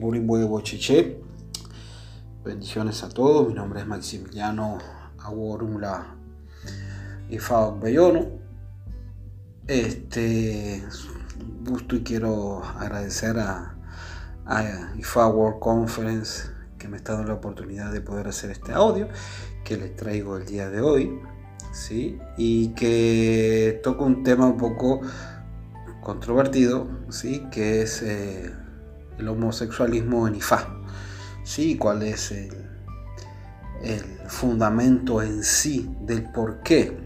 Bocheche. Bendiciones a todos. Mi nombre es Maximiliano Aguorumla Ifao Bellono. Este gusto y quiero agradecer a, a IFA World Conference que me está dando la oportunidad de poder hacer este audio que les traigo el día de hoy. ¿sí? Y que toca un tema un poco controvertido, ¿sí? que es eh, el homosexualismo en IFA. ¿sí? ¿Cuál es el, el fundamento en sí del por qué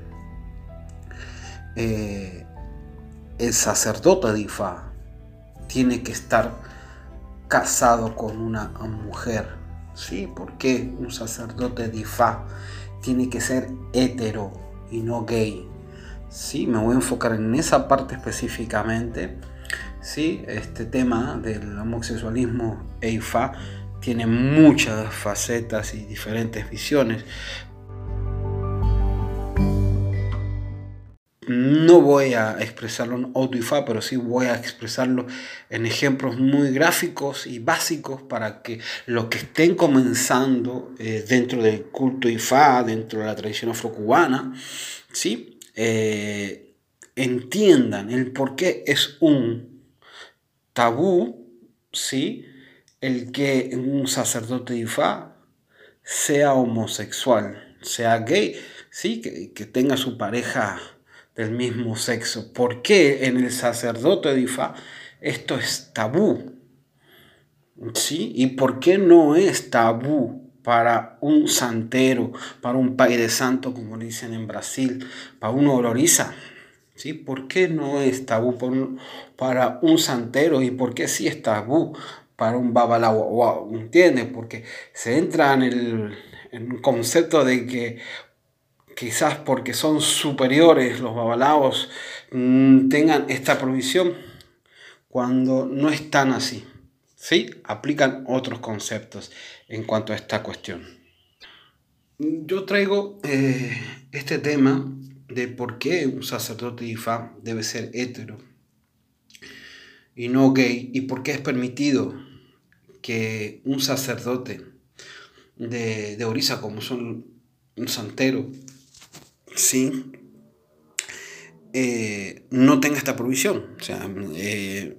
eh, el sacerdote de IFA tiene que estar casado con una mujer? ¿sí? ¿Por qué un sacerdote de IFA tiene que ser hetero y no gay? Sí, me voy a enfocar en esa parte específicamente. Sí, este tema del homosexualismo e IFA tiene muchas facetas y diferentes visiones. No voy a expresarlo en auto-IFA, pero sí voy a expresarlo en ejemplos muy gráficos y básicos para que los que estén comenzando eh, dentro del culto IFA, dentro de la tradición afrocubana, ¿sí? Eh, entiendan el por qué es un tabú, ¿sí? El que un sacerdote de Ifá sea homosexual, sea gay, ¿sí? Que, que tenga su pareja del mismo sexo. ¿Por qué en el sacerdote de Ifá esto es tabú? ¿Sí? ¿Y por qué no es tabú para un santero, para un padre santo, como dicen en Brasil, para un oloriza. ¿Sí? ¿Por qué no es tabú para un santero y por qué sí es tabú para un babalao? ¿Entiendes? Porque se entra en el, en concepto de que quizás porque son superiores los babalaos mm, tengan esta provisión cuando no es tan así. ¿sí? Aplican otros conceptos en cuanto a esta cuestión. Yo traigo eh, este tema de por qué un sacerdote de Ifá debe ser hetero y no gay y por qué es permitido que un sacerdote de, de Orisa, como son un santero, sí, eh, no tenga esta provisión. O sea, eh,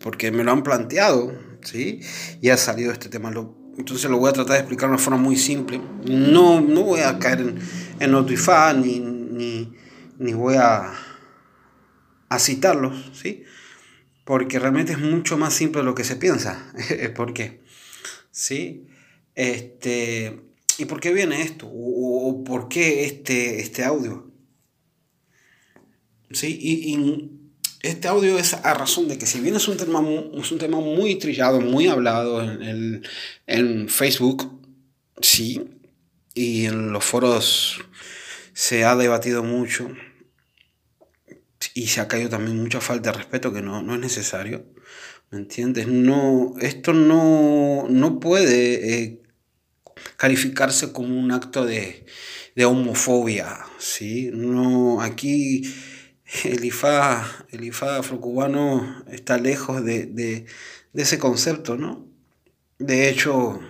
porque me lo han planteado, ¿sí? Y ha salido este tema. entonces lo voy a tratar de explicar de una forma muy simple. No, no voy a caer en, en notifá ni, ni, ni, voy a, citarlos, ¿sí? Porque realmente es mucho más simple de lo que se piensa. ¿Por qué? ¿Sí? Este, ¿Y por qué viene esto? ¿O, por qué este, este audio? ¿Sí? Y, este audio es a razón de que si bien es un tema, un tema muy trillado, muy hablado en, el, en Facebook, sí, y en los foros se ha debatido mucho y se ha caído también mucha falta de respeto que no, no es necesario. ¿Me entiendes? No, esto no, no puede eh, calificarse como un acto de, de homofobia. ¿sí? No, aquí el IFA, el IFA afrocubano está lejos de, de, de, ese concepto, ¿no? De hecho,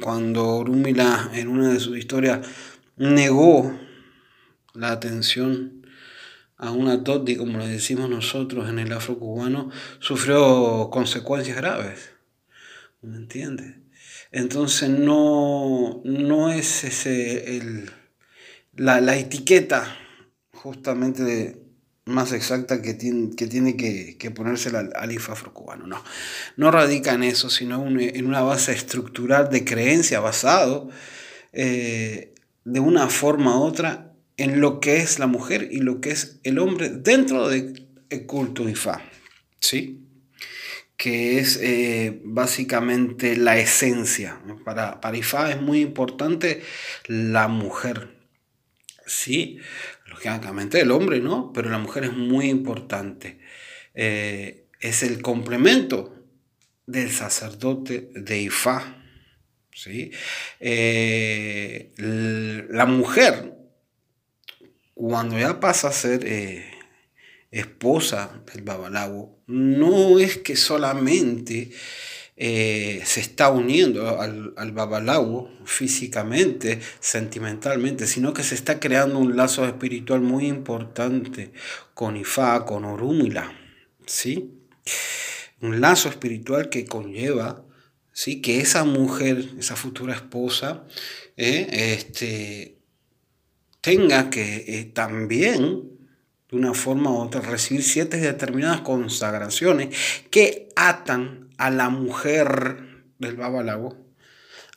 cuando Rúmila en una de sus historias negó la atención a una toti, como le decimos nosotros en el afrocubano, sufrió consecuencias graves. ¿Me entiendes? Entonces no, no es ese el, la, la etiqueta justamente más exacta que tiene que, tiene que, ponerse al, al IFA afrocubano. No, no radica en eso, sino en una base estructural de creencia basado eh, de una forma u otra en lo que es la mujer y lo que es el hombre dentro del culto IFA. ¿Sí? que es eh, básicamente la esencia. Para, para IFA es muy importante la mujer. ¿sí? lógicamente el hombre, ¿no? Pero la mujer es muy importante. Eh, es el complemento del sacerdote de Ifá. ¿sí? Eh, la mujer, cuando ya pasa a ser eh, esposa del babalago, no es que solamente eh, se está uniendo al, al físicamente, sentimentalmente, sino que se está creando un lazo espiritual muy importante con Ifá, con Orúmila, ¿sí? Un lazo espiritual que conlleva, ¿sí? Que esa mujer, esa futura esposa, eh, este, tenga que eh, también de una forma u otra recibir siete determinadas consagraciones que atan a la mujer del babalago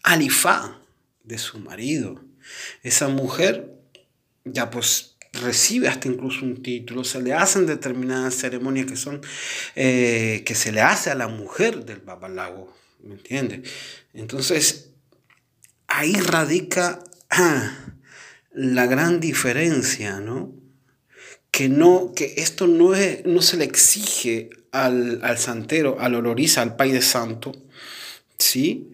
al ifá de su marido. Esa mujer ya pues recibe hasta incluso un título, se le hacen determinadas ceremonias que son, eh, que se le hace a la mujer del babalago, ¿me entiendes? Entonces, ahí radica ah, la gran diferencia, ¿no? que, no, que esto no, es, no se le exige al, santero, al oloriza, al Pai de Santo, ¿sí?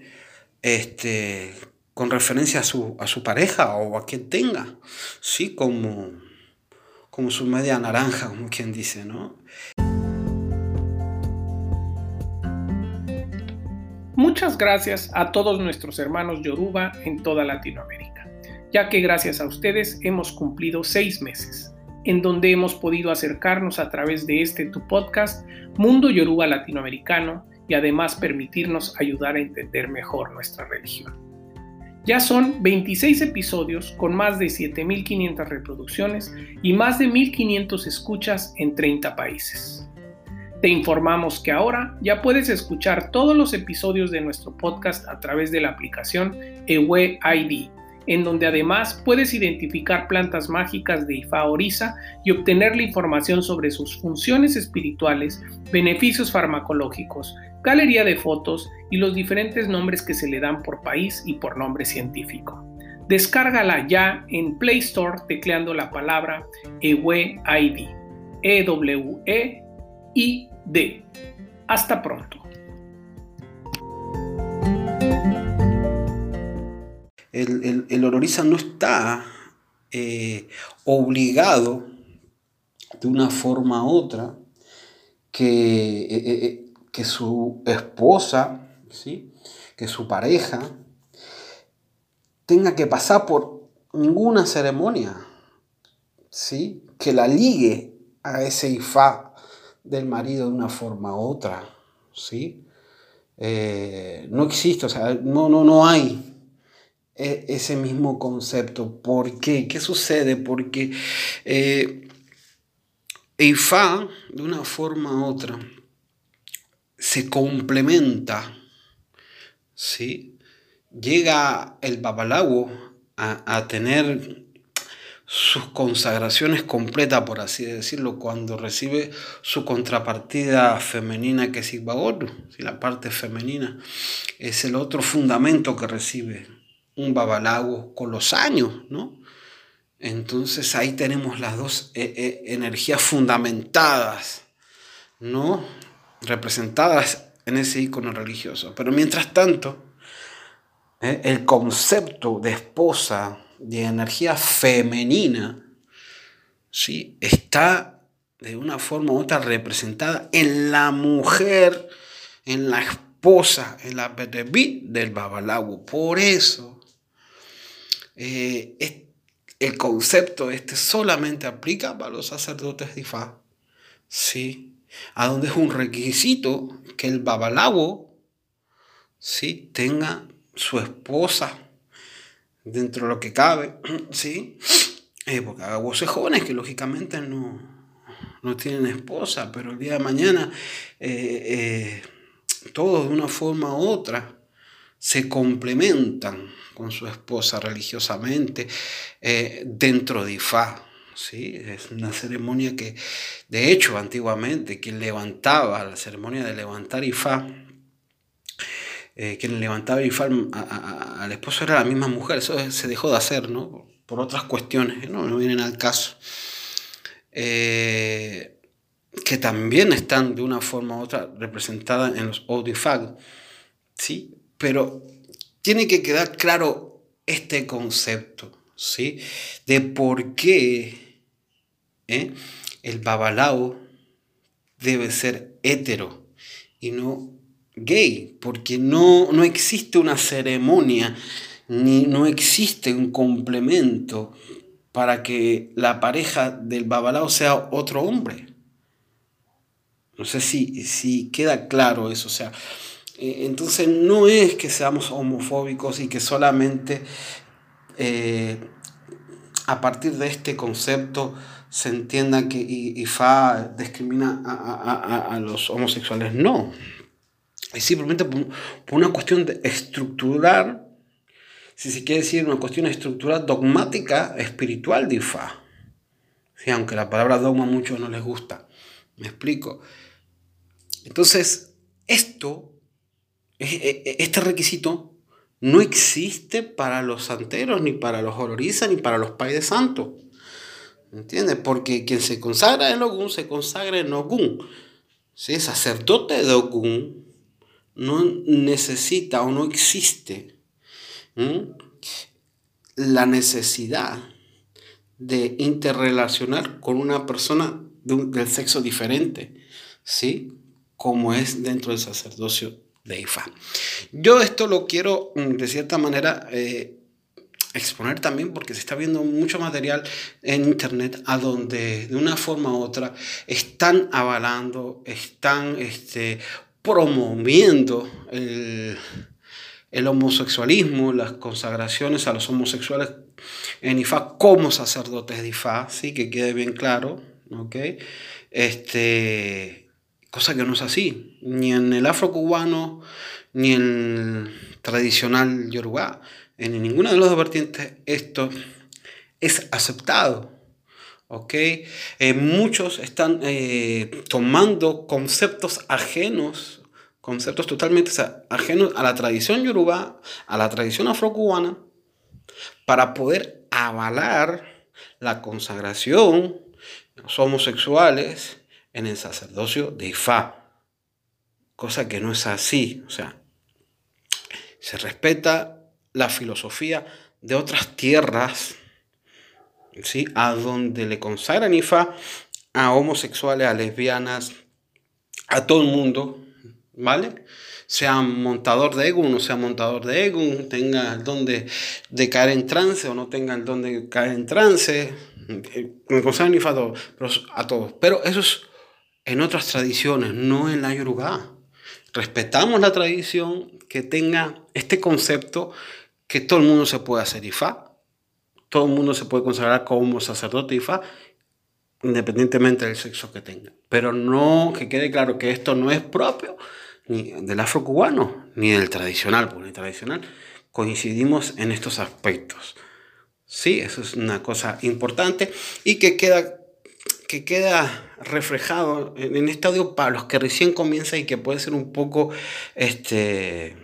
Este, con referencia a su, a su pareja o a quien tenga, ¿sí? Como, como su media naranja, como quien dice, ¿no? Muchas gracias a todos nuestros hermanos Yoruba en toda Latinoamérica, ya que gracias a ustedes hemos cumplido seis meses en donde hemos podido acercarnos a través de este tu podcast Mundo Yoruba Latinoamericano y además permitirnos ayudar a entender mejor nuestra religión. Ya son 26 episodios con más de 7.500 reproducciones y más de 1.500 escuchas en 30 países. Te informamos que ahora ya puedes escuchar todos los episodios de nuestro podcast a través de la aplicación EWE ID en donde además puedes identificar plantas mágicas de Ifa Orisa y obtener la información sobre sus funciones espirituales, beneficios farmacológicos, galería de fotos y los diferentes nombres que se le dan por país y por nombre científico. Descárgala ya en Play Store tecleando la palabra EWE-ID. E-W-E-I-D. Hasta pronto. El, el, no está eh, obligado de una forma u otra que, eh, eh, que su esposa, ¿sí? que su pareja, tenga que pasar por ninguna ceremonia, ¿sí? que la ligue a ese ifá del marido de una forma u otra. ¿sí? no existe, o sea, no, no, no hay ese mismo concepto. ¿Por qué? ¿Qué sucede? Porque eh, Eifa, de una forma u otra, se complementa, ¿sí? Llega el babalago a, a tener sus consagraciones completas, por así decirlo, cuando recibe su contrapartida femenina que es Igbagoru, si la parte femenina es el otro fundamento que recibe un babalago con los años, ¿no? Entonces ahí tenemos las dos eh, eh, energías fundamentadas, ¿no? Representadas en ese icono religioso. Pero mientras tanto, eh, el concepto de esposa, de energía femenina, ¿sí? está de una forma u otra representada en la mujer, en la esposa, en la bedebi del babalago. Por eso eh, el concepto este solamente aplica para los sacerdotes de Ifá. ¿sí? A donde es un requisito que el babalago ¿sí? tenga su esposa dentro de lo que cabe. ¿sí? Eh, porque hay voces jóvenes que lógicamente no, no tienen esposa, pero el día de mañana eh, todos de una forma u otra se complementan con su esposa religiosamente eh, dentro de Ifá. ¿sí? Es una ceremonia que, de hecho, antiguamente, quien levantaba, la ceremonia de levantar Ifá, eh, quien levantaba Ifá al esposo era la misma mujer, eso se dejó de hacer, ¿no? Por otras cuestiones, ¿no? No vienen al caso. Eh, que también están de una forma u otra representadas en los Odifag, ¿sí? Pero tiene que quedar claro este concepto, ¿sí? De por qué ¿eh? el babalao debe ser hetero y no gay, porque no, no existe una ceremonia, ni no existe un complemento para que la pareja del babalao sea otro hombre. No sé si, si queda claro eso. O sea, entonces no es que seamos homofóbicos y que solamente eh, a partir de este concepto se entienda que IFA discrimina a, los homosexuales. No. Es simplemente por, una cuestión de estructural, si se quiere decir, una cuestión estructural dogmática, espiritual de IFA. Sí, aunque la palabra dogma a muchos no les gusta. Me explico. Entonces, esto, este requisito no existe para los santeros, ni para los holorizas, ni para los pais de santo. ¿Entiendes? Porque quien se consagra en Ogún se consagra en Ogún. ¿Sí? Sacerdote de Ogún no necesita o no existe la necesidad de interrelacionar con una persona del sexo diferente. ¿Sí? como es dentro del sacerdocio de Ifa. Yo esto lo quiero mm, de cierta manera eh, exponer también porque se está viendo mucho material en internet a donde de una forma u otra están avalando, están este, promoviendo el, homosexualismo, las consagraciones a los homosexuales en Ifa como sacerdotes de Ifa, ¿sí? que quede bien claro, ¿ok? Este, cosa que no es así, ni en el afro cubano, ni en el tradicional yoruba. En ninguna de las dos vertientes esto es aceptado. ¿ok? Eh, muchos están eh, tomando conceptos ajenos, conceptos totalmente ajenos a la tradición yoruba, a la tradición afrocubana, para poder avalar la consagración los homosexuales en el sacerdocio de Ifá, cosa que no es así, o sea, se respeta la filosofía de otras tierras, ¿sí? a donde le consagran Ifá a homosexuales, a lesbianas, a todo el mundo, ¿vale? Sea montador de ego, no sea montador de ego, tenga el don de, caer en trance o no tenga el don de caer en trance, me consagran Ifá a todos, pero eso es en otras tradiciones, no en la yoruba. Respetamos la tradición que tenga este concepto que todo el mundo se puede hacer ifá, todo el mundo se puede consagrar como sacerdote ifá, independientemente del sexo que tenga. Pero no, que quede claro que esto no es propio ni del afro-cubano, ni del tradicional, porque el tradicional coincidimos en estos aspectos. Sí, eso es una cosa importante y que queda que queda reflejado en este audio para los que recién comienzan y que puede ser un poco este,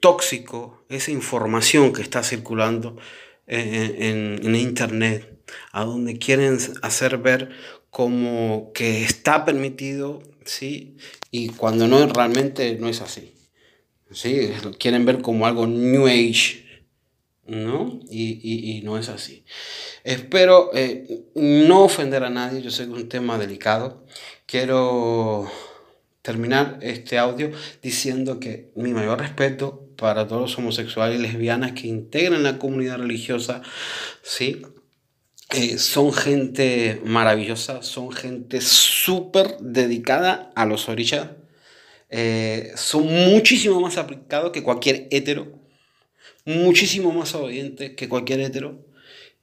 tóxico, esa información que está circulando en, internet, a donde quieren hacer ver como que está permitido, ¿sí? Y cuando no, realmente no es así. ¿sí? Quieren ver como algo New Age, ¿no? Y, no es así. Espero eh, no ofender a nadie, yo sé que es un tema delicado. Quiero terminar este audio diciendo que mi mayor respeto para todos los homosexuales y lesbianas que integran la comunidad religiosa, ¿sí? Eh, son gente maravillosa, son gente súper dedicada a los orillas, eh, son muchísimo más aplicados que cualquier hetero, muchísimo más obediente que cualquier hetero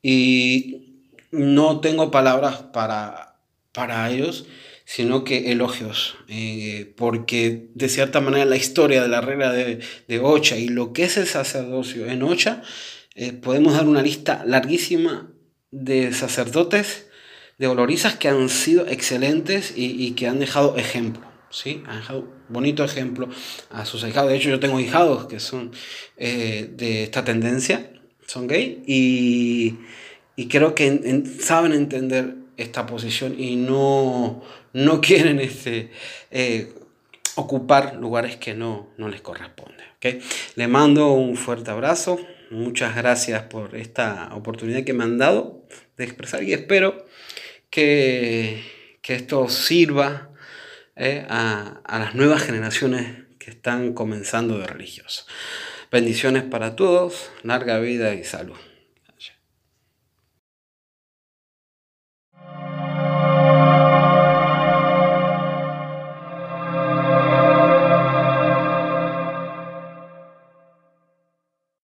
y no tengo palabras para, para ellos, sino que elogios, eh, porque de cierta manera la historia de la regla de, de Ocha y lo que es el sacerdocio en Ocha, eh, podemos dar una lista larguísima de sacerdotes, de olorizas que han sido excelentes y, y que han dejado ejemplo. ¿sí? Han dejado bonito ejemplo a sus hijados. De hecho, yo tengo hijados que son eh, de esta tendencia, son gay, y, creo que saben entender esta posición y no, no quieren este, eh, ocupar lugares que no, no les corresponden. ¿okay? Le mando un fuerte abrazo. Muchas gracias por esta oportunidad que me han dado de expresar y espero que, que esto sirva eh, a, a las nuevas generaciones que están comenzando de religiosos. Bendiciones para todos, larga vida y salud.